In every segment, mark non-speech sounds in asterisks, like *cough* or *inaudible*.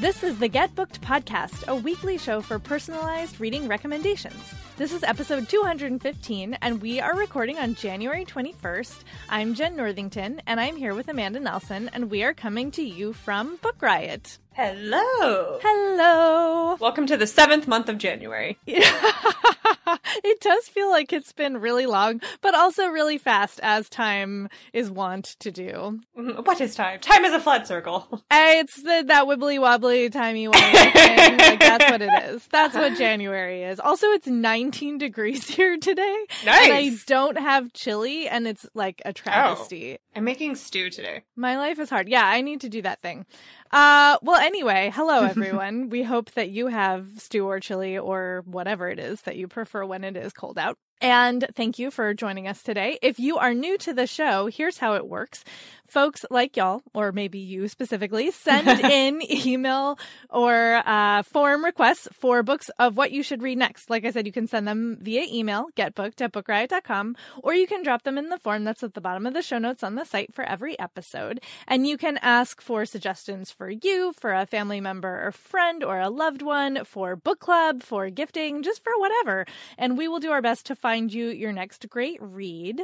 This is the Get Booked podcast, a weekly show for personalized reading recommendations. This is episode 215, and we are recording on January 21st. I'm Jenn Northington, and I'm here with Amanda Nelson, and we are coming to you from Book Riot. Hello. Hello. Welcome to the seventh month of January. *laughs* it does feel like it's been really long, but also really fast, as time is wont to do. Mm-hmm. What is time? Time is a flat circle. *laughs* It's the, that wibbly wobbly, timey wimey thing. like, that's what it is. That's what January is. Also, it's 19 degrees *laughs* here today. Nice. And I don't have chili, and it's like a oh. travesty. I'm making stew today. My life is hard. Yeah, I need to do that thing. Uh, well, anyway, hello *laughs* everyone. we hope that you have stew or chili or whatever it is that you prefer when it is cold out. And thank you for joining us today. If you are new to the show, here's how it works. Folks like y'all, or maybe you specifically, send *laughs* in email or uh, form requests for books of what you should read next. Like I said, you can send them via email, getbooked at bookriot.com, or you can drop them in the form that's at the bottom of the show notes on the site for every episode. And you can ask for suggestions for you, for a family member or friend or a loved one, for book club, for gifting, just for whatever. And we will do our best to find you your next great read.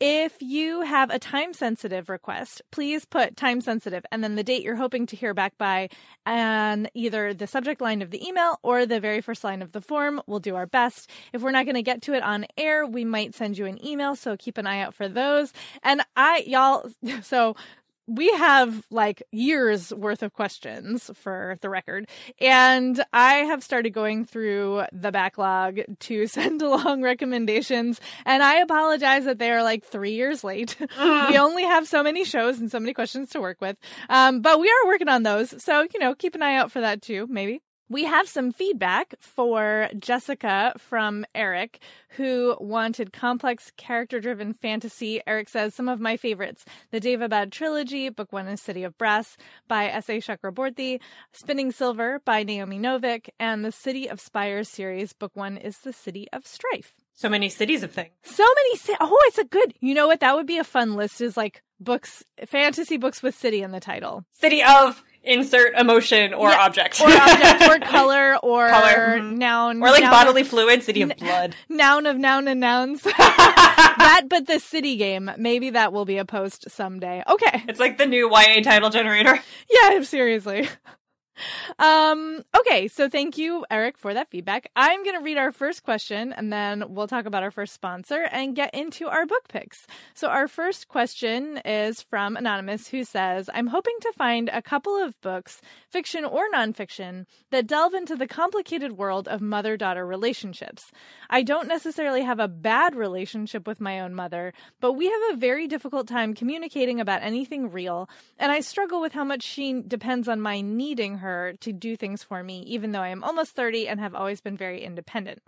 If you have a time sensitive request, please put time sensitive and then the date you're hoping to hear back by and either the subject line of the email or the very first line of the form. We'll do our best. If we're not going to get to it on air, we might send you an email, so keep an eye out for those. And I y'all *laughs* so we have like years worth of questions for the record and i have started going through the backlog to *laughs* send along recommendations and i apologize that they are like three years late *laughs* uh-huh. we only have so many shows and so many questions to work with um, but we are working on those so you know keep an eye out for that too maybe we have some feedback for Jessica from Eric, who wanted complex, character driven fantasy. Eric says, Some of my favorites The Daevabad Trilogy, Book One is City of Brass by S.A. Chakraborty, Spinning Silver by Naomi Novik, and the City of Spires series, Book One is The City of Strife. So many cities of things. So many. Ci- oh, it's a good. You know what? That would be a fun list. Is like books, fantasy books with city in the title. City of insert emotion or yeah. object. Or object or *laughs* color or color. Mm-hmm. noun. Or like noun bodily of, fluid, city of blood. Noun of noun and nouns. *laughs* that but the city game. Maybe that will be a post someday. Okay. It's like the new YA title generator. Yeah, seriously. Um, okay, so thank you, Eric, for that feedback. I'm going to read our first question and then we'll talk about our first sponsor and get into our book picks. So, our first question is from Anonymous, who says, I'm hoping to find a couple of books, fiction or nonfiction, that delve into the complicated world of mother daughter relationships. I don't necessarily have a bad relationship with my own mother, but we have a very difficult time communicating about anything real, and I struggle with how much she depends on my needing her her to do things for me, even though I am almost 30 and have always been very independent.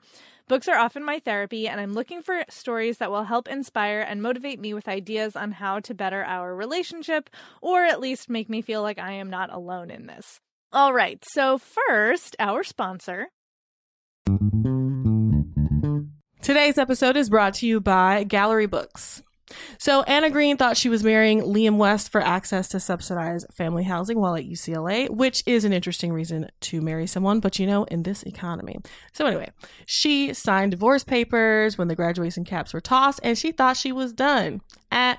Books are often my therapy, and I'm looking for stories that will help inspire and motivate me with ideas on how to better our relationship, or at least make me feel like I am not alone in this. All right, so first, our sponsor. Today's episode is brought to you by Gallery Books. So Anna Green thought she was marrying Liam West for access to subsidized family housing while at UCLA, which is an interesting reason to marry someone, but you know, in this economy. So anyway, she signed divorce papers when the graduation caps were tossed and she thought she was done. At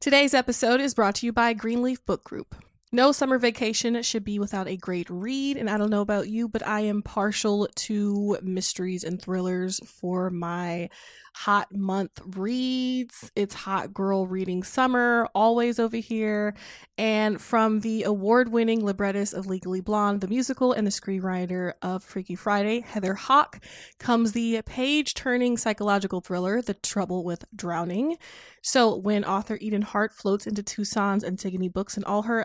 Today's episode is brought to you by Greenleaf Book Group. No summer vacation should be without a great read, and I don't know about you, but I am partial to mysteries and thrillers for my hot month reads. It's hot girl reading summer, always over here. And from the award winning librettist of Legally Blonde, the musical, and the screenwriter of Freaky Friday, Heather Hach, comes the page turning psychological thriller, The Trouble with Drowning. So, when author Eden Hart floats into Tucson's Antigone books and all her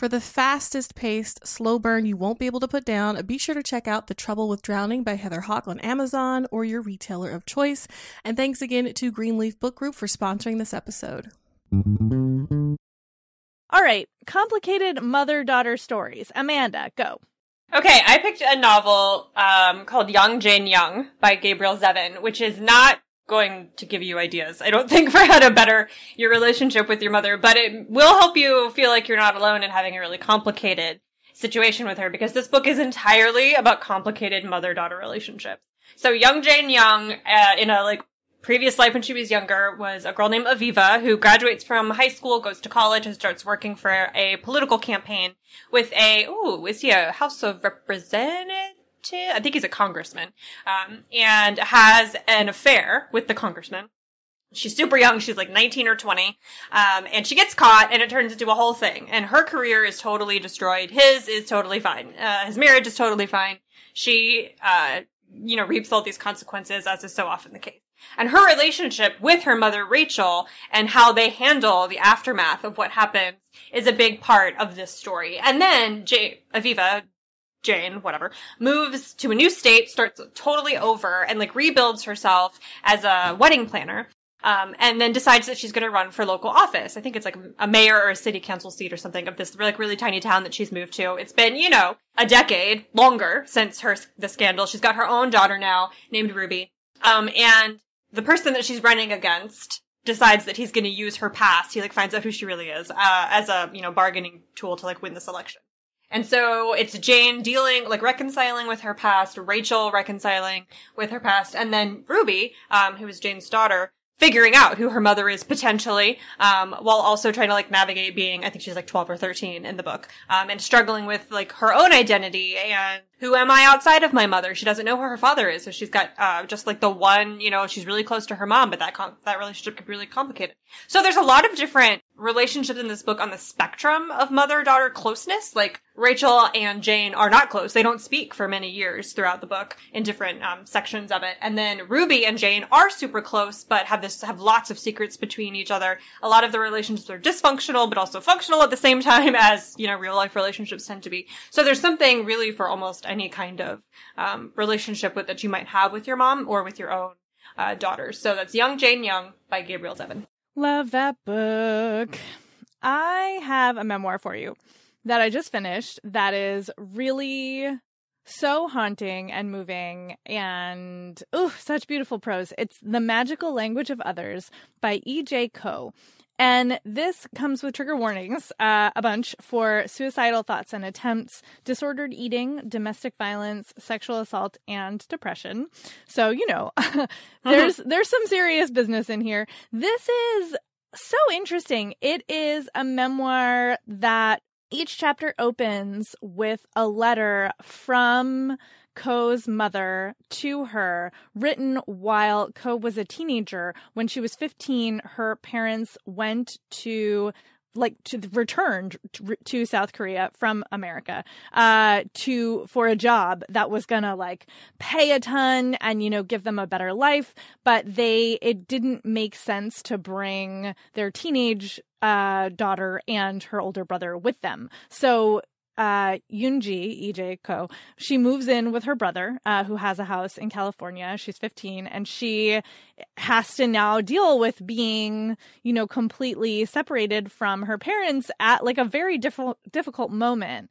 For the fastest paced, slow burn you won't be able to put down, be sure to check out The Trouble with Drowning by Heather Hach on Amazon or your retailer of choice. And thanks again to Greenleaf Book Group for sponsoring this episode. All right, complicated mother daughter stories. Amanda, go. Okay, I picked a novel um, called Young Jane Young by Gabrielle Zevin, which is not going to give you ideas, I don't *laughs* think, for how to better your relationship with your mother, but it will help you feel like you're not alone in having a really complicated situation with her because this book is entirely about complicated mother daughter relationships. So young Jane Young, uh, in a like previous life when she was younger was a girl named Aviva who graduates from high school, goes to college, and starts working for a political campaign with a, ooh, is he a House of Representatives? I think he's a congressman, um, and has an affair with the congressman. She's super young. She's like 19 or 20. Um, and she gets caught and it turns into a whole thing. And her career is totally destroyed. His is totally fine. Uh, his marriage is totally fine. She, uh, you know, reaps all these consequences as is so often the case and her relationship with her mother Rachel and how they handle the aftermath of what happens is a big part of this story. And then J- Aviva, Jane, whatever, moves to a new state, starts totally over and like rebuilds herself as a wedding planner. Um, and then decides that she's going to run for local office. I think it's like a mayor or a city council seat or something of this like really tiny town that she's moved to. It's been, you know, a decade longer since her, the scandal. She's got her own daughter now named Ruby. Um, and the person that she's running against decides that he's going to use her past. He like finds out who she really is uh, as a you know bargaining tool to like win this election. And so it's Jane dealing, like reconciling with her past, Rachel reconciling with her past, and then Ruby, um, who is Jane's daughter, figuring out who her mother is potentially, um, while also trying to like navigate being, I think she's like 12 or 13 in the book, um, and struggling with like her own identity and who am I outside of my mother? She doesn't know who her father is, so she's got uh, just like the one, you know, she's really close to her mom, but that com- that relationship could be really complicated. So there's a lot of different relationships in this book on the spectrum of mother daughter closeness. Like Rachel and Jane are not close; they don't speak for many years throughout the book in different um, sections of it. And then Ruby and Jane are super close, but have this have lots of secrets between each other. A lot of the relationships are dysfunctional, but also functional at the same *laughs* time as you know real life relationships tend to be. So there's something really for almost any kind of um, relationship with that you might have with your mom or with your own uh, daughters. So that's Young Jane Young by Gabrielle Zevin. Love that book. I have a memoir for you that I just finished that is really so haunting and moving and ooh, such beautiful prose. It's The Magical Language of Others by E.J. Koh. And this comes with trigger warnings, uh, a bunch for suicidal thoughts and attempts, disordered eating, domestic violence, sexual assault, and depression. So you know, *laughs* there's *laughs* there's some serious business in here. This is so interesting. It is a memoir that each chapter opens with a letter from Koh's mother to her, written while Koh was a teenager. When she was 15, her parents went to like to returned to, to South Korea from America uh to for a job that was gonna like pay a ton and you know give them a better life but they it didn't make sense to bring their teenage uh daughter and her older brother with them so uh, Yoonji, EJ Koh, she moves in with her brother, uh, who has a house in California. She's 15 and she has to now deal with being, you know, completely separated from her parents at like a very difficult, difficult moment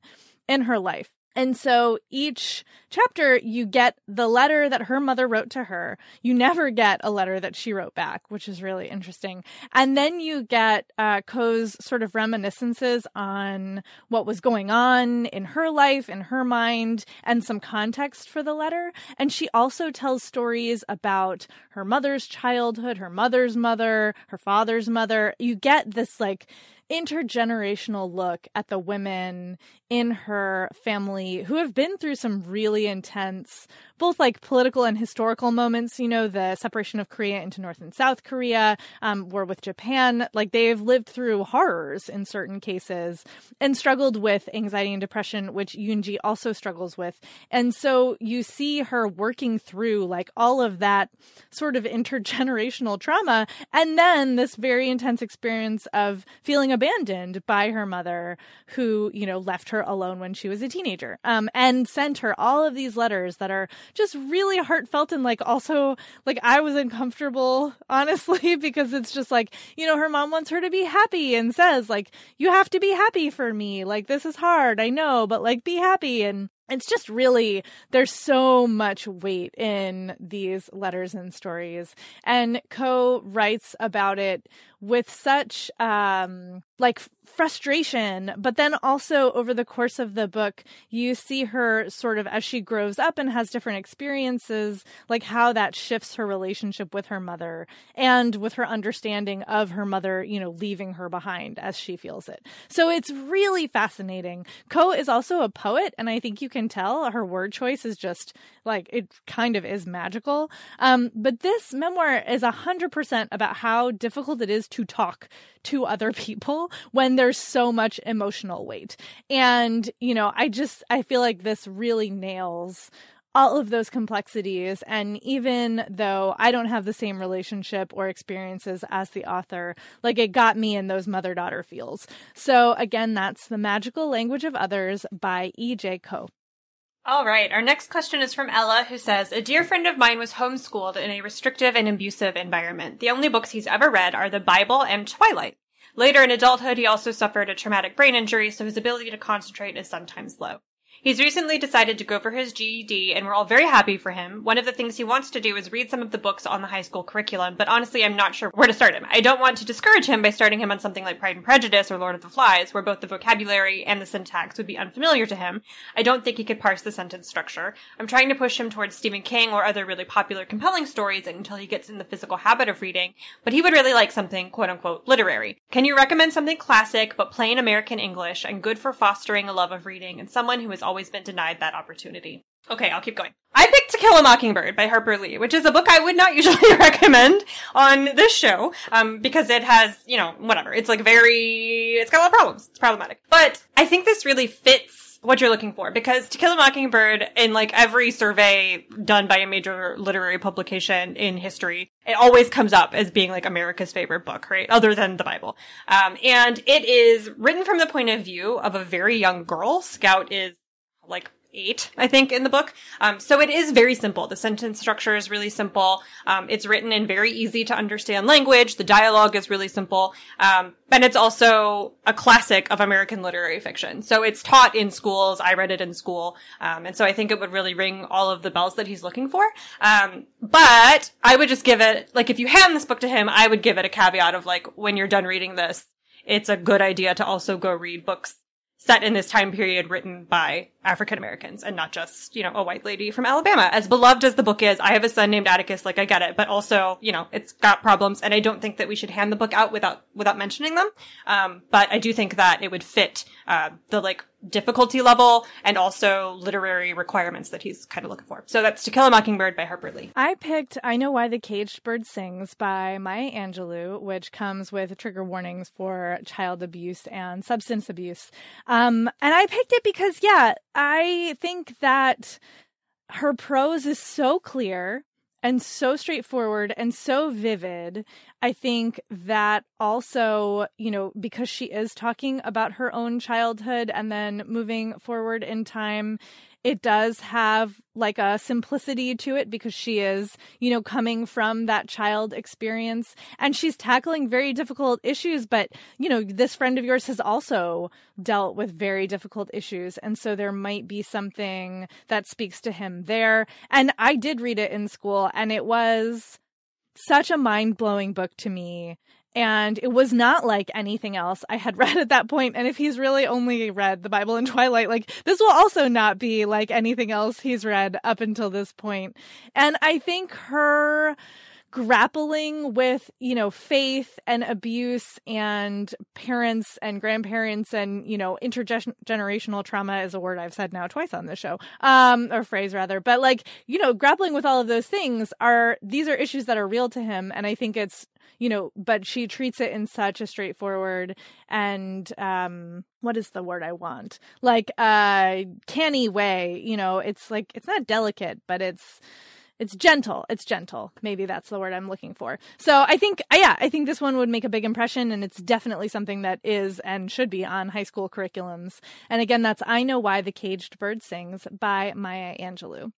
in her life. And so each chapter, you get the letter that her mother wrote to her. You never get a letter that she wrote back, which is really interesting. And then you get uh, Koh's sort of reminiscences on what was going on in her life, in her mind, and some context for the letter. And she also tells stories about her mother's childhood, her mother's mother, her father's mother. You get this like intergenerational look at the women in her family who have been through some really intense, both like political and historical moments. You know, the separation of Korea into North and South Korea, um, war with Japan. Like they've lived through horrors in certain cases and struggled with anxiety and depression, which Yoonji also struggles with. And so you see her working through like all of that sort of *laughs* intergenerational trauma. And then this very intense experience of feeling abandoned by her mother who, you know, left her alone when she was a teenager. Um, and sent her all of these letters that are just really heartfelt and like also like I was uncomfortable, *laughs* honestly, *laughs* because it's just like, you know, her mom wants her to be happy and says, like, you have to be happy for me. Like, this is hard, I know, but like, be happy. And it's just really there's so much weight in these letters and stories and Koh writes about it with such um like frustration but then also over the course of the book you see her sort of as she grows up and has different experiences like how that shifts her relationship with her mother and with her understanding of her mother you know leaving her behind as she feels it. So it's really fascinating. Koh is also a poet and i think you can tell her word choice is just like it kind of is magical. Um but this memoir is a hundred percent about how difficult it is to talk to other *laughs* people when there's so much emotional weight. And, you know, I just, I feel like this really nails all of those complexities. And even though I don't have the same relationship or experiences as the author, like it got me in those mother daughter feels. So again, that's The Magical Language of Others by E.J. Koh. All right. Our next question is from Ella, who says A dear friend of mine was homeschooled in a restrictive and abusive environment. The only books he's ever read are the Bible and Twilight. Later in adulthood, he also suffered a traumatic brain injury, so his ability to concentrate is sometimes low. He's recently decided to go for his GED, and we're all very happy for him. One of the things he wants to do is read some of the books on the high school curriculum, but honestly, I'm not sure where to start him. I don't want to discourage him by starting him on something like Pride and Prejudice or Lord of the Flies, where both the vocabulary and the syntax would be unfamiliar to him. I don't think he could parse the sentence structure. I'm trying to push him towards Stephen King or other really popular, compelling stories until he gets in the physical habit of reading, but he would really like something quote unquote literary. Can you recommend something classic but plain American English and good for fostering a love of reading and someone who has always been denied that opportunity. Okay, I'll keep going. I picked To Kill a Mockingbird by Harper Lee, which is a book I would not *laughs* usually *laughs* recommend on this show, um, because it has, you know, whatever. It's like very, it's got a lot of problems. It's problematic. But I think this really fits what you're looking for because To Kill a Mockingbird in like every survey done by a major literary publication in history, it always comes up as being like America's favorite book, right? Other than the Bible. Um, and it is written from the point of view of a very young girl. Scout is like eight, I think, in the book. Um, so it is very simple. The sentence structure is really simple. Um, it's written in very easy to understand language. The dialogue is really simple. Um, and it's also a classic of American literary fiction. So it's taught in schools. I read it in school. Um, and so I think it would really ring all of the bells that he's looking for. Um, but I would just give it, like, if you hand this book to him, I would give it a caveat of like, when you're done reading this, it's a good idea to also go read books set in this time period written by African Americans and not just, you know, a white lady from Alabama. As beloved as the book is, I have a son named Atticus, like I get it, but also, you know, it's got problems and I don't think that we should hand the book out without, without mentioning them. Um, but I do think that it would fit, uh, the like difficulty level and also literary requirements that he's kind of looking for. So that's To Kill a Mockingbird by Harper Lee. I picked I Know Why the Caged Bird Sings by Maya Angelou, which comes with trigger warnings for child abuse and substance abuse. Um, and I picked it because, yeah, I think that her prose is so clear and so straightforward and so vivid. I think that also, you know, because she is talking about her own childhood and then moving forward in time, it does have like a simplicity to it because she is, you know, coming from that child experience and she's tackling very difficult issues. But, you know, this friend of yours has also dealt with very difficult issues. And so there might be something that speaks to him there. And I did read it in school and it was such a mind blowing book to me and it was not like anything else I had *laughs* read at that point. And if he's really only read the Bible and *laughs* Twilight, like this will also not be like anything else he's read up until this point. And I think her grappling with, you know, faith and abuse and parents and grandparents and, you know, intergenerational trauma is a word I've said now twice on this show, um, or phrase rather. But like, you know, grappling with all of those things are, these are issues that are real to him. And I think it's you know, but she treats it in such a straightforward and um what is the word I want? Like uh canny way, you know, it's like it's not delicate, but it's it's gentle. It's gentle. Maybe that's the word I'm looking for. So I think, yeah, I think this one would make a big impression, and it's definitely something that is and should be on high school curriculums. And again, that's I Know Why the Caged Bird Sings by Maya Angelou.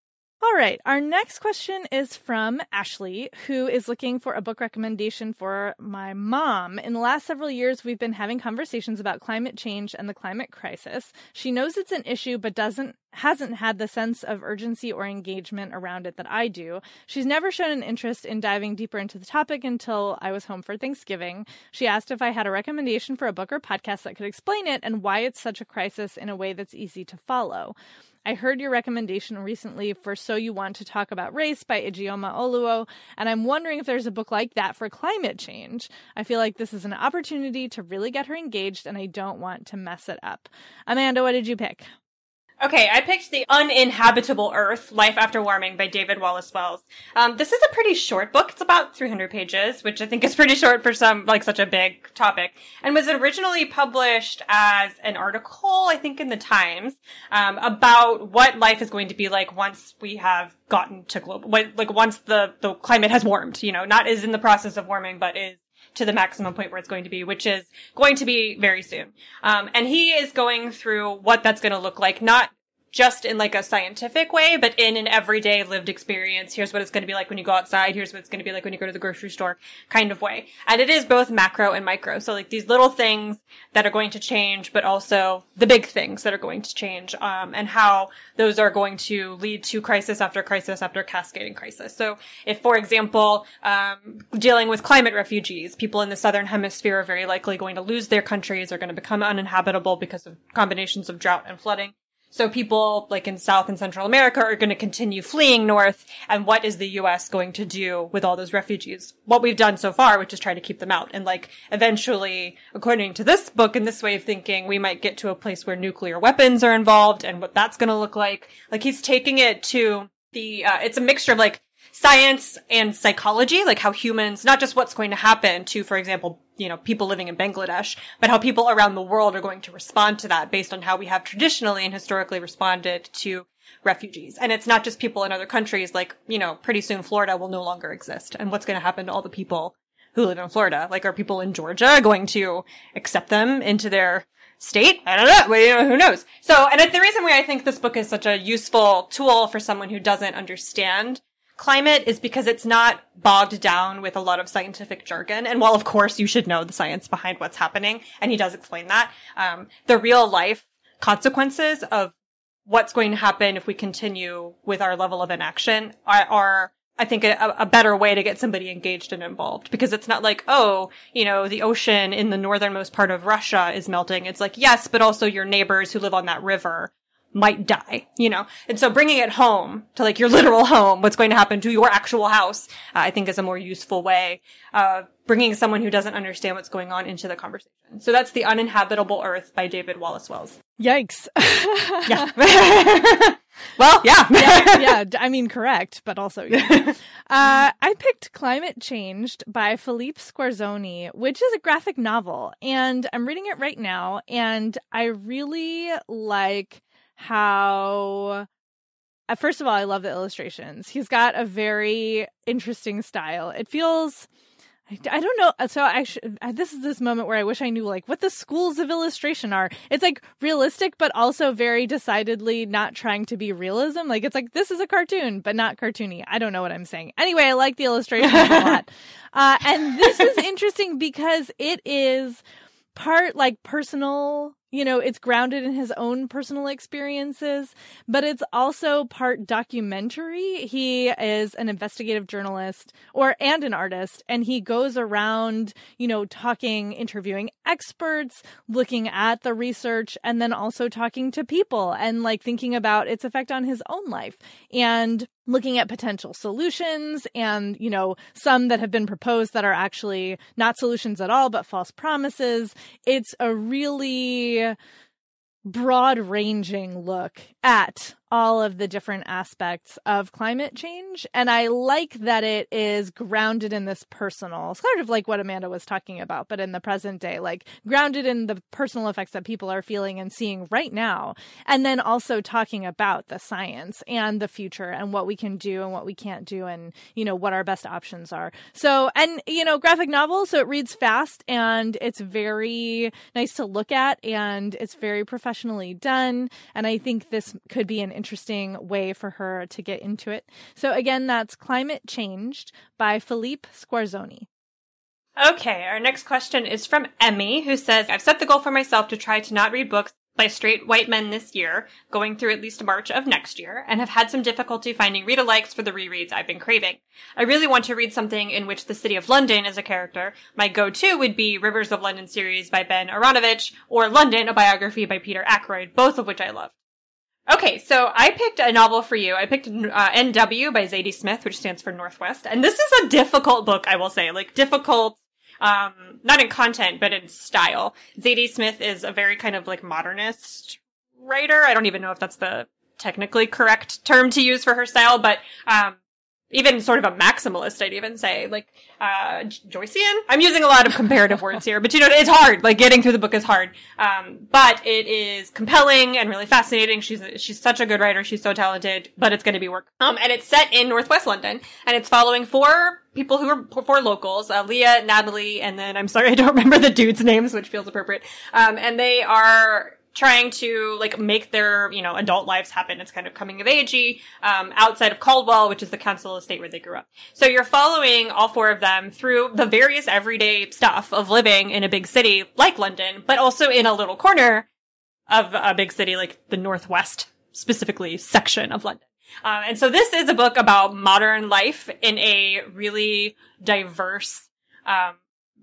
All right. Our next question is from Ashley, who is looking for a book recommendation for my mom. In the last several years, we've been having conversations about climate change and the climate crisis. She knows it's an issue, but doesn't hasn't had the sense of urgency or engagement around it that I do. She's never shown an interest in diving deeper into the topic until I was home for Thanksgiving. She asked if I had a recommendation for a book or podcast that could explain it and why it's such a crisis in a way that's easy to follow. I heard your recommendation recently for So You Want to Talk About Race by Ijeoma Oluo, and I'm wondering if there's a book like that for climate change. I feel like this is an opportunity to really get her engaged, and I don't want to mess it up. Amanda, what did you pick? Okay, I picked The Uninhabitable Earth, Life After Warming by David Wallace Wells. Um, this is a pretty short book. It's about 300 pages, which I think is *laughs* pretty short for some, like such a big topic, and was originally published as an article, I think in the Times, um, about what life is going to be like once we have gotten to global, like once the, the climate has warmed, you know, not is in the process of warming, but is to the maximum point where it's going to be, which is going to be very soon. Um, and he is going through what that's going to look like, not just in like a scientific way, but in an everyday lived experience. Here's what it's going to be like when you go outside. Here's what it's going to be like when you go to the grocery store kind of way. And it is both macro and micro. So like these little things that are going to change, but also the big things that are going to change, um, and how those are going to lead to crisis after crisis after cascading crisis. So if, for example, um, dealing with climate refugees, people in the southern hemisphere are very likely going to lose their countries, are going to become uninhabitable because of combinations of drought and flooding. So people like in South and Central America are going to continue fleeing north. And what is the U.S. going to do with all those refugees? What we've done so far, which is try to keep them out. And like eventually, according to this book and this way of thinking, we might get to a place where nuclear weapons are involved and what that's going to look like. Like he's taking it to the, uh, it's a mixture of like science and psychology, like how humans, not just what's going to happen to, for example, you know, people living in Bangladesh, but how people around the world are going to respond to that based on how we have traditionally and historically responded to refugees. And it's not just people in other countries, like, you know, pretty soon Florida will no longer exist. And what's going to happen to all the people who live in Florida? Like, are people in Georgia going to accept them into their state? I don't know. Well, you know, who knows? So, and the reason why I think this book is such a useful tool for someone who doesn't understand climate is because it's not bogged down with a lot of scientific jargon. And while of course you should know the science behind what's happening, and he does explain that, um, the real life consequences of what's going to happen if we continue with our level of inaction are, are I think a, a, better way to get somebody engaged and involved because it's not like, oh, you know, the ocean in the northernmost part of Russia is melting. It's like, yes, but also your neighbors who live on that river might die, you know? And so bringing it home to like your *laughs* literal home, what's going to happen to your actual house, uh, I think is a more useful way of bringing someone who doesn't understand what's going on into the conversation. So that's The Uninhabitable Earth by David Wallace Wells. Yikes. *laughs* yeah. *laughs* well, yeah. yeah. Yeah. I mean, correct, but also, yeah. Uh, I picked Climate Changed by Philippe Squarzoni, which is a graphic novel, and I'm reading it right now, and I really like how uh, first of all, I love the illustrations. He's got a very interesting style. It feels I don't know. So I should, this is this moment where I wish I knew like what the schools of illustration are. It's like realistic, but also very decidedly not trying to be realism. Like it's like this is a cartoon, but not cartoony. I don't know what I'm saying. Anyway, I like the illustrations a lot, *laughs* uh, and this is interesting because it is part like personal you know, it's grounded in his own personal experiences, but it's also part documentary. He is an investigative journalist or and an artist and he goes around, you know, talking, interviewing experts, looking at the research and then also talking to people and like thinking about its effect on his own life. And looking at potential solutions and, you know, some that have been proposed that are actually not solutions at all, but false promises. It's a really broad ranging look at all of the different aspects of climate change. And I like that it is grounded in this personal, sort of like what Amanda was talking about, but in the present day, like grounded in the personal effects that people are feeling and seeing right now. And then also talking about the science and the future and what we can do and what we can't do and, you know, what our best options are. So, and, you know, graphic novel, so it reads fast and it's very nice to look at and it's very professionally done. And I think this could be an interesting way for her to get into it. So again, that's Climate Changed by Philippe Squarzoni. Okay, our next question is from Emmy, who says, I've set the goal for myself to try to not read books by straight white men this year, going through at least March of next year, and have had some difficulty finding read alikes for the rereads I've been craving. I really want to read something in which the city of London is a character. My go-to would be Rivers of London series by Ben Aaronovitch, or London, a biography by Peter Ackroyd, both of which I love. Okay, so I picked a novel for you. I picked uh, NW by Zadie Smith, which stands for Northwest. And this is a difficult book, I will say. Like, difficult, um, not in content, but in style. Zadie Smith is a very kind of like modernist writer. I don't even know if that's the technically correct term to use for her style, but, um, even sort of a maximalist, I'd even say, like, uh, Joycean? I'm using a lot of comparative words here, but you know, it's hard. Like, getting through the book is hard. Um, but it is compelling and really fascinating. She's, she's such a good writer. She's so talented, but it's going to be work. Um, and it's set in Northwest London, and it's following four people who are four locals, uh, Leah, Natalie, and then I'm sorry, *laughs* I don't remember the dudes' names, which feels appropriate. Um, and they are trying to like make their you know adult lives happen. It's kind of coming of agey um, outside of Caldwell, which is the council estate where they grew up. So you're following all four of them through the various everyday stuff of living in a big city like London, but also in a little corner of a big city like the northwest specifically section of London. Um, and so this is a book about modern life in a really diverse um,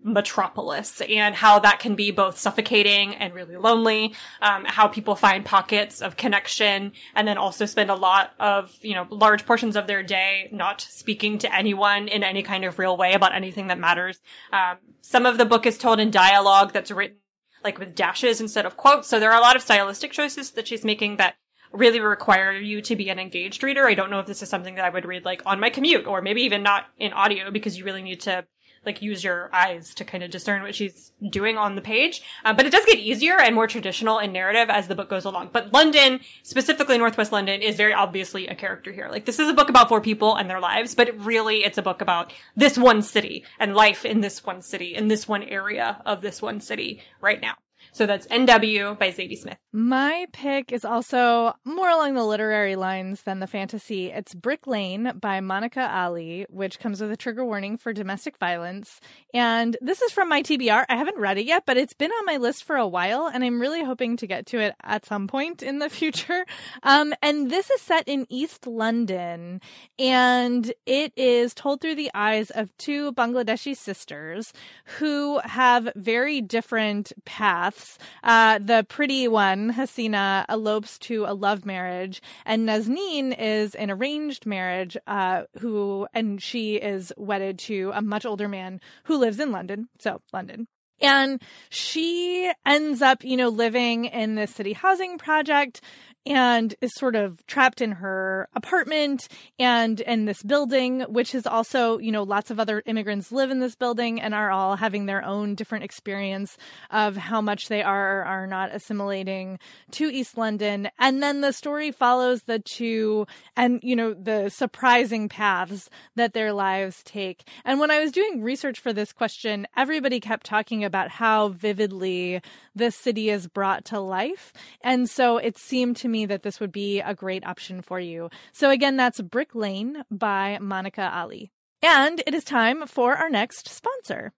metropolis and how that can be both suffocating and really lonely um, how people find pockets of connection and then also spend a lot of you know large portions of their day not speaking to anyone in any kind of real way about anything that matters um, some of the book is told in dialogue that's written like with dashes instead of quotes so there are a lot of stylistic choices that she's making that really require you to be an engaged reader. I don't know if this is something that I would read like on my commute or maybe even not in audio because you really need to like use your eyes to kind of discern what she's doing on the page. Uh, but it does get easier and more traditional in narrative as the book goes along. But London, specifically Northwest London, is very obviously a character here. Like this is a book about four people and their lives, but it really it's a book about this one city and life in this one city, in this one area of this one city right now. So that's NW by Zadie Smith. My pick is also more along the literary lines than the fantasy. It's Brick Lane by Monica Ali, which comes with a trigger warning for domestic violence. And this is from my TBR. I haven't read it yet, but it's been on my list for a while, and I'm really hoping to get to it at some point in the *laughs* future. Um, and this is set in East London, and it is told through the eyes of two Bangladeshi sisters who have very different paths Uh, the pretty one, Hasina, elopes to a love marriage, and Nazneen is an arranged marriage. Uh, who and she is wedded to a much older man who lives in London. So London. And she ends up, you know, living in this city housing project and is sort of trapped in her apartment and in this building, which is also, you know, lots of other immigrants live in this building and are all having their own different experience of how much they are or are not assimilating to East London. And then the story follows the two and, you know, the surprising paths that their lives take. And when I was doing research for this question, everybody kept talking about how vividly this city is brought to life. And so it seemed to me that this would be a great option for you. So again, that's Brick Lane by Monica Ali. And it is time for our next sponsor.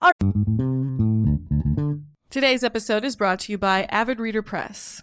Our- Today's episode is brought to you by Avid Reader Press.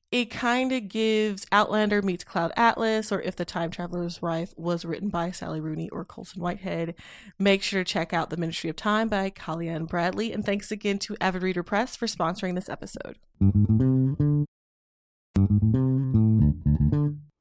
it kind of gives Outlander meets Cloud Atlas, or If the Time Traveler's Wife was written by Sally Rooney or Colson Whitehead. Make sure to check out The Ministry of Time by Kaliane Bradley. And thanks again to Avid Reader Press for sponsoring this episode.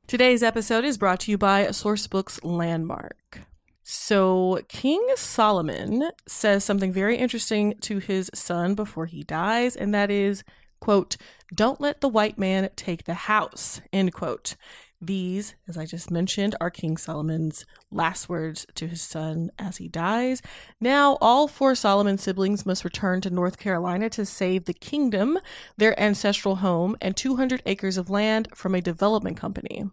Today's episode is brought to you by Sourcebooks Landmark. So, King Solomon says something very interesting to his son before he dies, and that is quote, don't let the white man take the house, end quote. These, as I just mentioned, are King Solomon's last words to his son as he dies. Now, all four Solomon siblings must return to North Carolina to save the kingdom, their ancestral home, and 200 acres of land from a development company.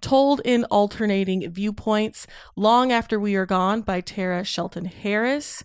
Told in alternating viewpoints, Long After We Are Gone by Tara Shelton Harris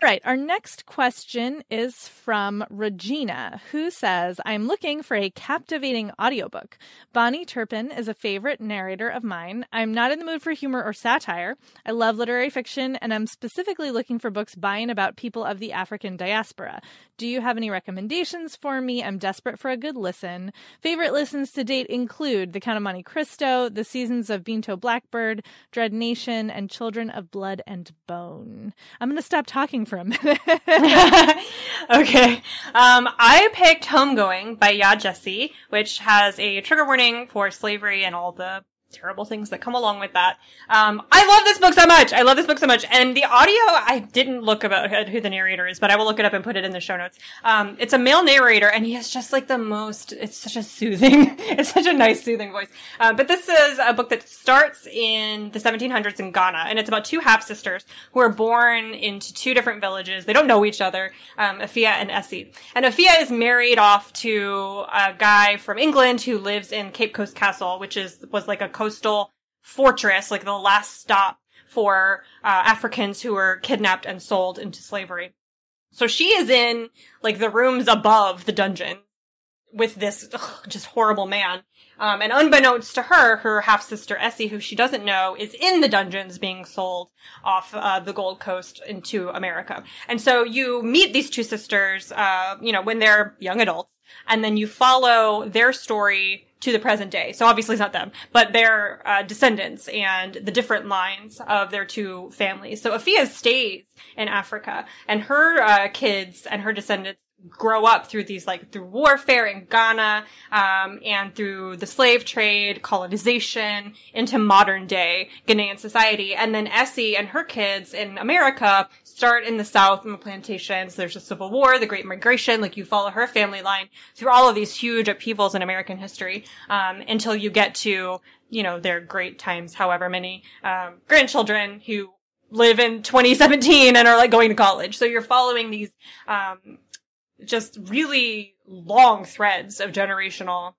Right. Our next question is from Regina, who says, I'm looking for a captivating audiobook. Bahni Turpin is a favorite narrator of mine. I'm not in the mood for humor or satire. I love literary fiction, and I'm specifically looking for books by and about people of the African diaspora. Do you have any recommendations for me? I'm desperate for a good listen. Favorite listens to date include The Count of Monte Cristo, The Seasons of Beento Blackbird, Dread Nation, and Children of Blood and Bone. I'm going to stop talking minute. *laughs* okay. Um, I picked Homegoing by Yaa Gyasi, which has a trigger warning for slavery and all the terrible things that come along with that. Um, I love this book so much. I love this book so much. And the audio, I didn't look about who the narrator is, but I will look it up and put it in the show notes. Um, it's a male narrator and he has just like the most, it's such a soothing, *laughs* it's such a nice soothing voice. Uh, but this is a book that starts in the 1700s in Ghana and it's about two half sisters who are born into two different villages. They don't know each other, um, Effia and Esi. And Effia is married off to a guy from England who lives in Cape Coast Castle, which is, was like a coastal fortress, like the last stop for uh, Africans who were kidnapped and sold into slavery. So she is in like the rooms above the dungeon with this ugh, just horrible man. Um, and unbeknownst to her, her half sister Esi, who she doesn't know, is in the dungeons being sold off uh, the Gold Coast into America. And so you meet these two sisters, uh, you know, when they're young adults, and then you follow their story to the present day. So obviously it's not them, but their uh, descendants and the different lines of their two families. So Effia stays in Africa and her uh, kids and her descendants grow up through these like through warfare in Ghana um, and through the slave trade, colonization into modern day Ghanaian society, and then Esi and her kids in America start in the South in the plantations. There's the civil war, the Great Migration. Like you follow her family line through all of these huge upheavals in American history um, until you get to you know their great times, however many um, grandchildren who live in 2017 and are like going to college. So you're following these um, just really long threads of generational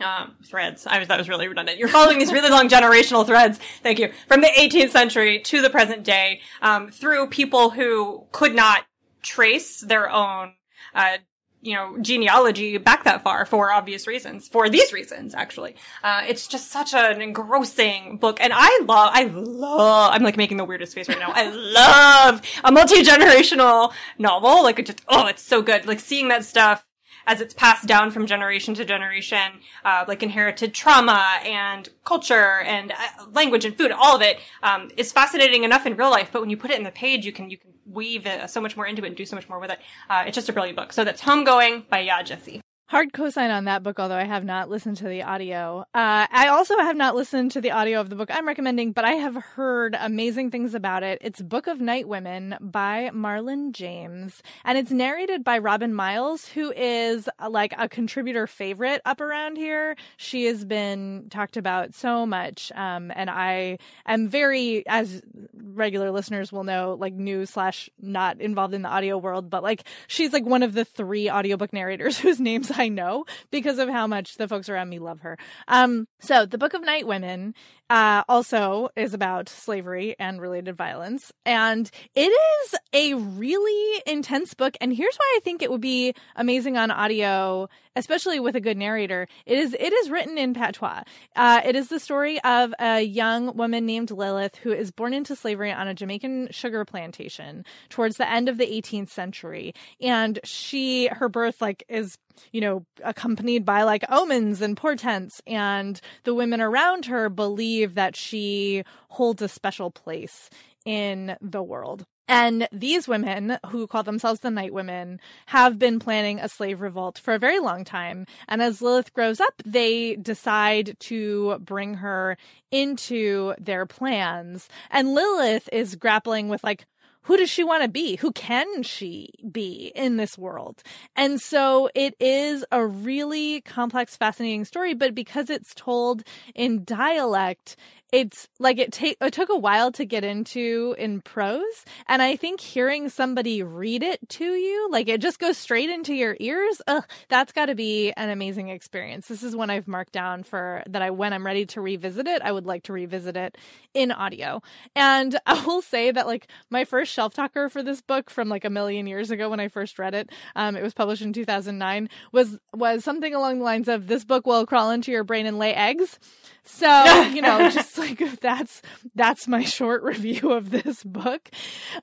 um, threads. I was that was really redundant. You're following these really long generational threads. Thank you from the 18th century to the present day um, through people who could not trace their own. Uh, you know, genealogy back that far for obvious reasons, for these reasons, actually. Uh, it's just such an engrossing book. And I love, I love, I'm like making the weirdest face right now. I love a multi-generational novel. Like it just, oh, it's so good. Like seeing that stuff as it's passed down from generation to generation, uh, like inherited trauma and culture and uh, language and food, all of it um, is fascinating enough in real life. But when you put it in the page, you can you can weave it so much more into it and do so much more with it. Uh, it's just a brilliant book. So that's Homegoing by Yaa Gyasi. Hard cosign on that book, although I have not listened to the audio. Uh, I also have not listened to the audio of the book I'm recommending, but I have heard amazing things about it. It's Book of Night Women by Marlon James, and it's narrated by Robin Miles, who is uh, like a contributor favorite up around here. She has been talked about so much, um, and I am very, as regular listeners will know, like new slash not involved in the audio world, but like she's like one of the three audiobook narrators *laughs* whose names I know because of how much the folks around me love her. Um, so the Book of Night Women uh, also is about slavery and related violence. And it is a really intense book. And here's why I think it would be amazing on audio, especially with a good narrator. It is, it is written in patois. Uh, it is the story of a young woman named Lilith who is born into slavery on a Jamaican sugar plantation towards the end of the 18th century. And she, her birth, like, is you know, accompanied by like omens and portents. And the women around her believe that she holds a special place in the world. And these women, who call themselves the Night Women, have been planning a slave revolt for a very long time. And as Lilith grows up, they decide to bring her into their plans. And Lilith is grappling with like, who does she want to be? Who can she be in this world? And so it is a really complex, fascinating story, but because it's told in dialect, it's like it take it took a while to get into in prose and i think hearing somebody read it to you like it just goes straight into your ears ugh, that's got to be an amazing experience. This is one i've marked down for that i when i'm ready to revisit it i would like to revisit it in audio. And *laughs* i will say that like my first shelf talker for this book from like a million years ago when i first read it um, it was published in 2009 was was something along the lines of this book will crawl into your brain and lay eggs so, *laughs* you know, just like *laughs* that's that's my *laughs* short review of this book.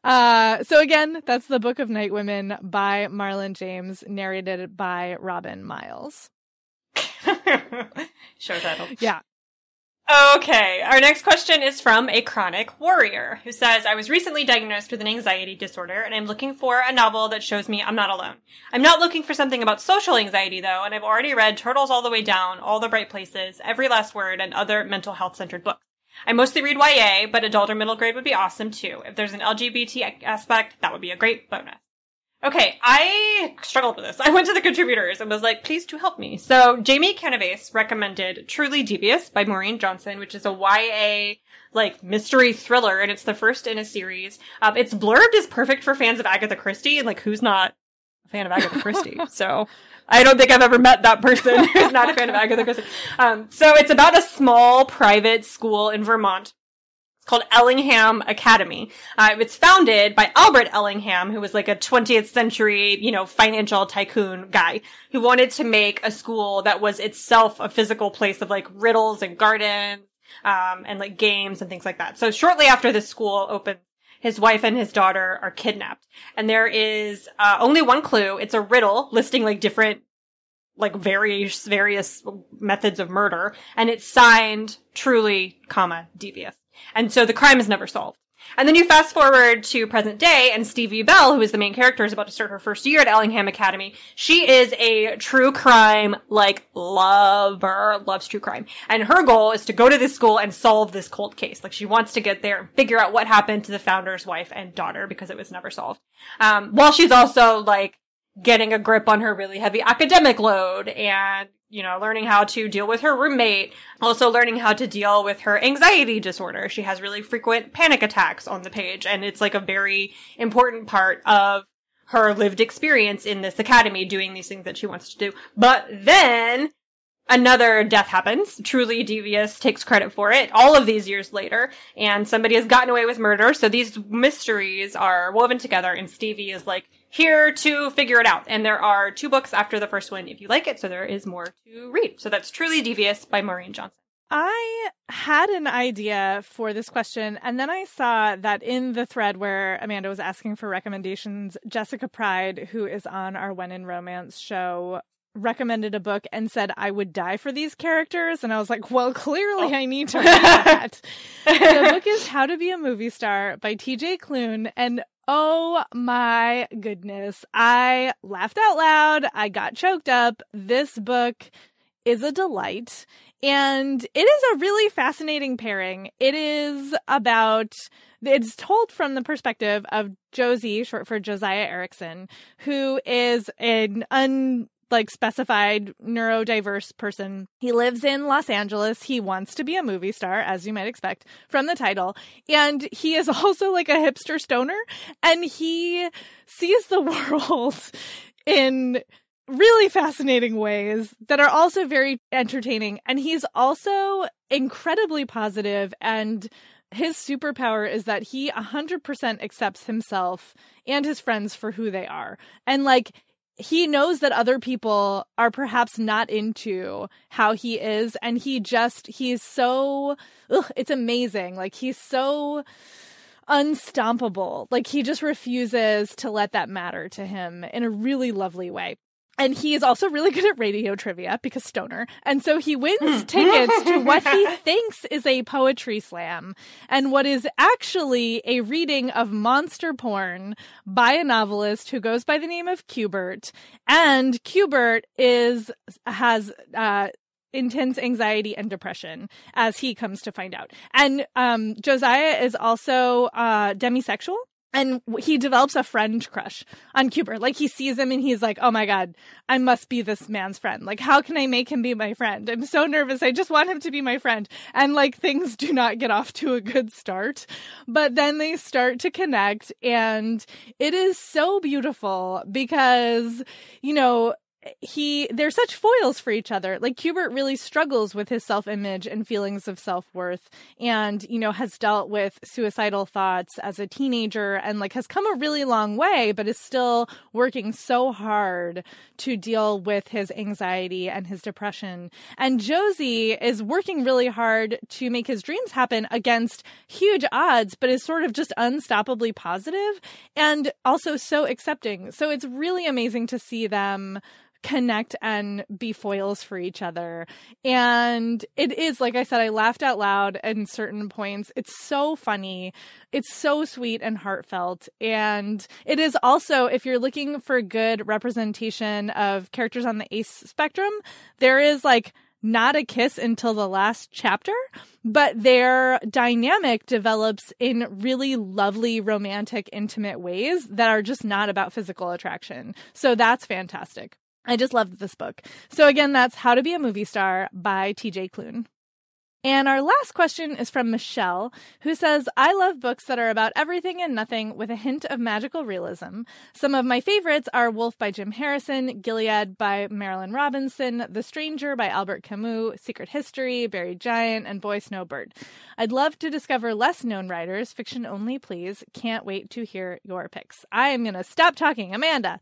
Uh so again, that's The Book of Night Women by Marlon James, narrated by Robin Miles. Show title. Yeah. Okay, our next question is from a chronic warrior who says, I was recently diagnosed with an anxiety disorder and I'm looking for a novel that shows me I'm not alone. I'm not looking for something about social anxiety though, and I've already read Turtles All the Way Down, All the Bright Places, Every Last Word, and other mental health centered books. I mostly read YA, but adult or middle grade would be awesome too. If there's an LGBT aspect, that would be a great bonus. Okay, I struggled with this. I went to the contributors and was like, please do help me. So Jamie Canaves recommended Truly Devious by Maureen Johnson, which is a YA like mystery thriller, and it's the first in a series. Um, it's blurbed is perfect for fans of Agatha Christie, and like who's not a fan of Agatha Christie? *laughs* so I don't think I've ever met that person *laughs* who's not a fan of Agatha Christie. Um, so it's about a small private school in Vermont it's called Ellingham Academy. Uh, it's founded by Albert Ellingham, who was like a 20th century, you know, financial tycoon guy who wanted to make a school that was itself a physical place of like riddles and gardens, um, and like games and things like that. So shortly after the school opens, his wife and his daughter are kidnapped. And there is uh, only one clue. It's a riddle listing like different like various various methods of murder, and it's signed truly, comma devious, and so the crime is never solved. And then you fast forward to present day, and Stevie Bell, who is the main character, is about to start her first year at Ellingham Academy. She is a true crime, like, lover, loves true crime. And her goal is to go to this school and solve this cold case. Like, she wants to get there and figure out what happened to the founder's wife and daughter because it was never solved. Um, while she's also, like, getting a grip on her really heavy academic load and you know, learning how to deal with her roommate, also learning how to deal with her anxiety disorder. She has really frequent panic attacks on the page, and it's like a very important part of her lived experience in this academy doing these things that she wants to do. But then another death happens. Truly Devious takes credit for it all of these years later, and somebody has gotten away with murder. So these mysteries are woven together, and Stevie is like, here to figure it out. And there are two books after the first one if you like it, so there is more to read. So that's Truly Devious by Maureen Johnson. I had an idea for this question, and then I saw that in the thread where Amanda was asking for recommendations, Jessica Pryde, who is on our When in Romance show, recommended a book and said I would die for these characters, and I was like, well, clearly oh. I need *laughs* to read that. the book is How to Be a Movie Star by T.J. Klune, and Oh my goodness. I laughed out loud. I got choked up. This book is a delight. And it is a really fascinating pairing. It is about, it's told from the perspective of Josie, short for Josiah Erickson, who is an un, like specified neurodiverse person. He lives in Los Angeles. He wants to be a movie star, as you might expect from the title. And he is *laughs* also like a hipster stoner and he sees the *laughs* world in really fascinating ways that are also very entertaining. And he's also incredibly positive and his superpower is that he 100% accepts himself and his friends for who they are. And like he knows that other people are perhaps not into how he is and he just he's so ugh, it's amazing. Like he's so unstoppable. Like he just refuses to let that matter to him in a really lovely way and he is also really good at radio trivia because stoner. And so he wins tickets to *laughs* what he thinks is a poetry slam and what is actually a reading of monster porn by a novelist who goes by the name of Cubert. And Cubert is, has, uh, intense anxiety and depression as he comes to find out. And um, Josiah is also uh, demisexual and he develops a friend crush on Q*bert. Like he sees him and he's like, "Oh my god, I must be this man's friend. Like how can I make him be my friend? I'm so nervous. I just want him to be my friend." And like things do not get off to a good start, but then they start to connect and it is so beautiful because you know, he they're such foils for each other. Like Q*bert really struggles with his self-image and feelings of self-worth and you know has dealt with suicidal thoughts as a teenager and like has come a really long way but is still working so hard to deal with his anxiety and his depression. And Josie is working really hard to make his dreams happen against huge odds but is sort of just unstoppably positive and also so accepting. So it's really amazing to see them connect and be foils for each other. And it is, like I said, I laughed out loud in certain points. It's so funny. It's so sweet and heartfelt. And it is also, if you're looking for good representation of characters on the ace spectrum, there is like not a kiss until the last chapter, but their dynamic develops in really lovely, romantic, intimate ways that are just not about physical attraction. So that's fantastic. I just loved this book. So again, that's How to Be a Movie Star by TJ Klune. And our last question is from Michelle, who says, I love books that are about everything and nothing with a hint of magical realism. Some of my favorites are Wolf by Jim Harrison, Gilead by Marilynne Robinson, The Stranger by Albert Camus, Secret History, Buried Giant, and Boy Snowbird. I'd love to discover less known writers, fiction only, please. Can't wait to hear your picks. I am going to stop talking. Amanda.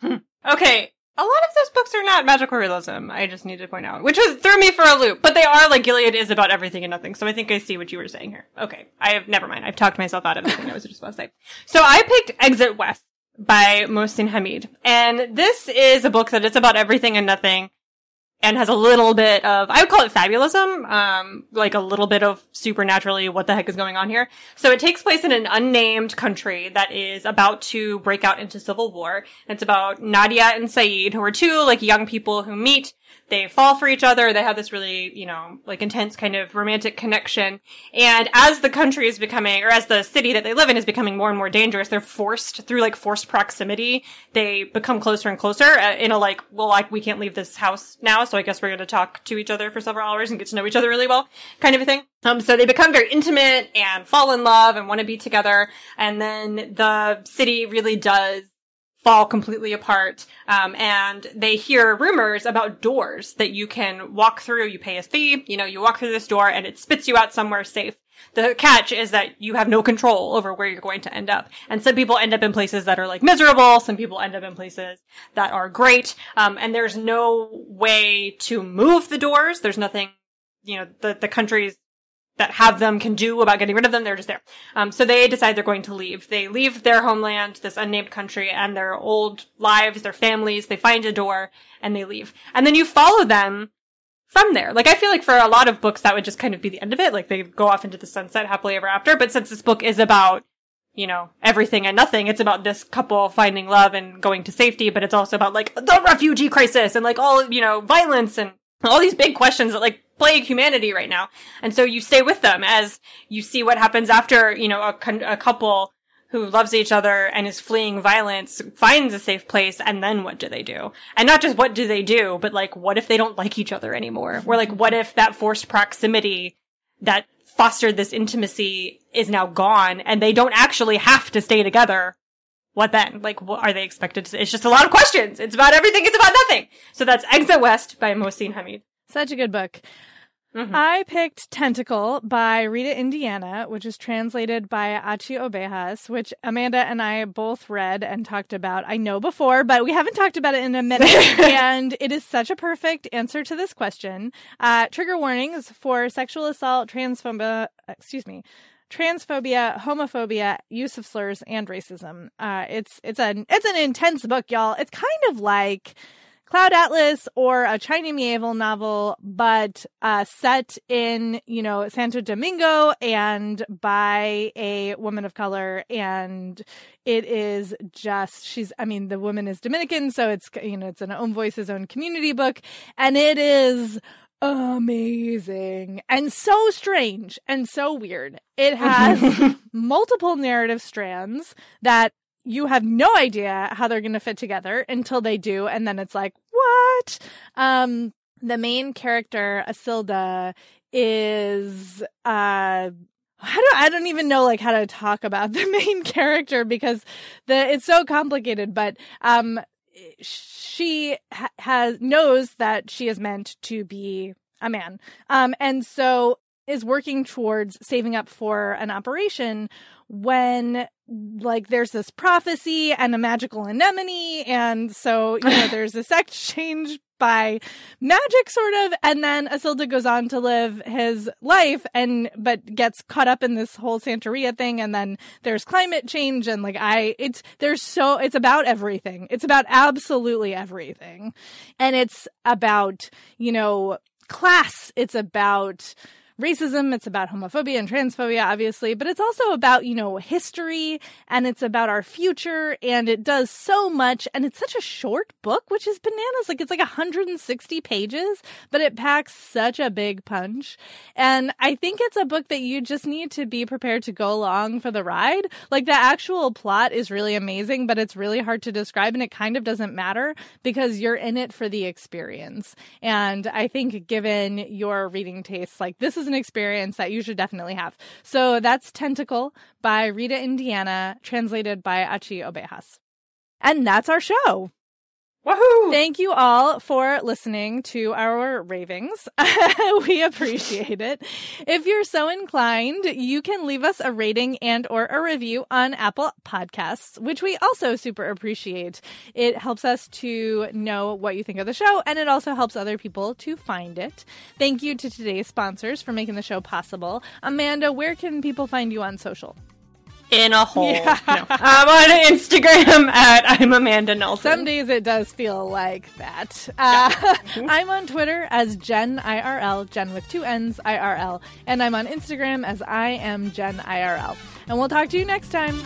Hmm. okay, a lot of those books are not magical realism. I just need to point out, which was threw me for a loop. But they are like Gilead is about everything and nothing. So I think I see what you were saying here. Okay, I have never mind. I've talked myself out of everything I was just about to say. So I picked Exit West by Mohsin Hamid. And this is a book that it's about everything and nothing and has a little bit of, I would call it fabulism, um, like a little bit of supernaturally what the heck is going on here. So it takes place in an unnamed country that is about to break out into civil war. It's about Nadia and Saeed, who are two like young people who meet they fall for each other. They have this really, you know, like intense kind of romantic connection. And as the country is becoming, or as the city that they live in is becoming more and more dangerous, they're forced through like forced proximity. They become closer and closer uh, in a like, well, like we can't leave this house now. So I guess we're going to talk to each other for several hours and get to know each other really well kind of a thing. Um, so they become very intimate and fall in love and want to be together. And then the city really does fall completely apart. Um, and they hear rumors about doors that you can walk through. You pay a fee, you know, you walk through this door and it spits you out somewhere safe. The catch is that you have no control over where you're going to end up. And some people end up in places that are like miserable. Some people end up in places that are great. Um, and there's no way to move the doors. There's nothing, you know, the, the country's that have them can do about getting rid of them. They're just there. Um, so they decide they're going to leave. They leave their homeland, this unnamed country, and their old lives, their families. They find a door and they leave. And then you follow them from there. Like I feel like for a lot of books that would just kind of be the end of it. Like they go off into the sunset happily ever after. But since this book is about you know, everything and nothing. It's about this couple finding love and going to safety, but it's also about like the refugee crisis and like all, you know, violence and *laughs* all these big questions that like plague humanity right now. And so you stay with them as you see what happens after, you know, a, a couple who loves each other and is fleeing violence finds a safe place and then what do they do? And not just what do they do, but like what if they don't like each other anymore? Or like what if that forced proximity that fostered this intimacy is now gone and they don't actually have to stay together? What then? Like, what are they expected to? It's just a lot of questions. It's about everything. It's about nothing. So that's Exit West by Mohsin Hamid. Such a good book. Mm-hmm. I picked Tentacle by Rita Indiana, which is translated by Achy Obejas, which Amanda and I both read and talked about. I know before, but we haven't talked about it in a minute. *laughs* and it is such a perfect answer to this question. Uh, trigger warnings for sexual assault, transphobia, excuse me, transphobia, homophobia, use of slurs, and racism. Uh, it's it's an it's an intense book, y'all. It's kind of like Cloud Atlas or a China Miéville novel, but uh, set in, you know, Santo Domingo and by a woman of color. And it is just, she's, I mean, the woman is Dominican, so it's, you know, it's an own voices, own community book. And it is amazing and so strange and so weird. It has *laughs* multiple narrative strands that you have no idea how they're going to fit together until they do. And then it's like, what? Um, the main character, Acilde, is, uh, I don't I don't even know like how to talk about *laughs* the main character because the it's so complicated but um she ha- has knows that she is meant to be a man. Um and so is working towards saving up for an operation when like there's this prophecy and a magical anemone. And so you know *laughs* there's a sex change by magic sort of and then Acilde goes on to live his life and but gets caught up in this whole Santeria thing and then there's climate change and like I it's there's so it's about everything. It's about absolutely everything. And it's about, you know, class, it's about racism, it's about homophobia and transphobia, obviously, but it's also about, you know, history and it's about our future and it does so much. And it's such a short book, which is bananas. Like it's like 160 pages, but it packs such a big punch. And I think it's a book that you just need to be prepared to go along for the ride. Like the actual plot is really amazing, but it's really hard to describe and it kind of doesn't matter because you're in it for the experience. And I think given your reading tastes, like this is an experience that you should definitely have. So that's Tentacle by Rita Indiana, translated by Achy Obejas. And that's our show. Woohoo! Thank you all for listening to our ravings. *laughs* we appreciate it. If you're so inclined, you can leave us a rating and or a review on Apple Podcasts, which we also super appreciate. It helps us to know what you think of the show and it also helps other people to find it. Thank you to today's sponsors for making the show possible. Amanda, where can people find you on social? In a hole. Yeah. No. I'm on Instagram *laughs* at I'm Amanda Nelson. Some days it does feel like that. Uh, *laughs* I'm on Twitter as Jenn IRL, Jen with two N's IRL, and I'm on Instagram as I am Jenn IRL. And we'll talk to you next time.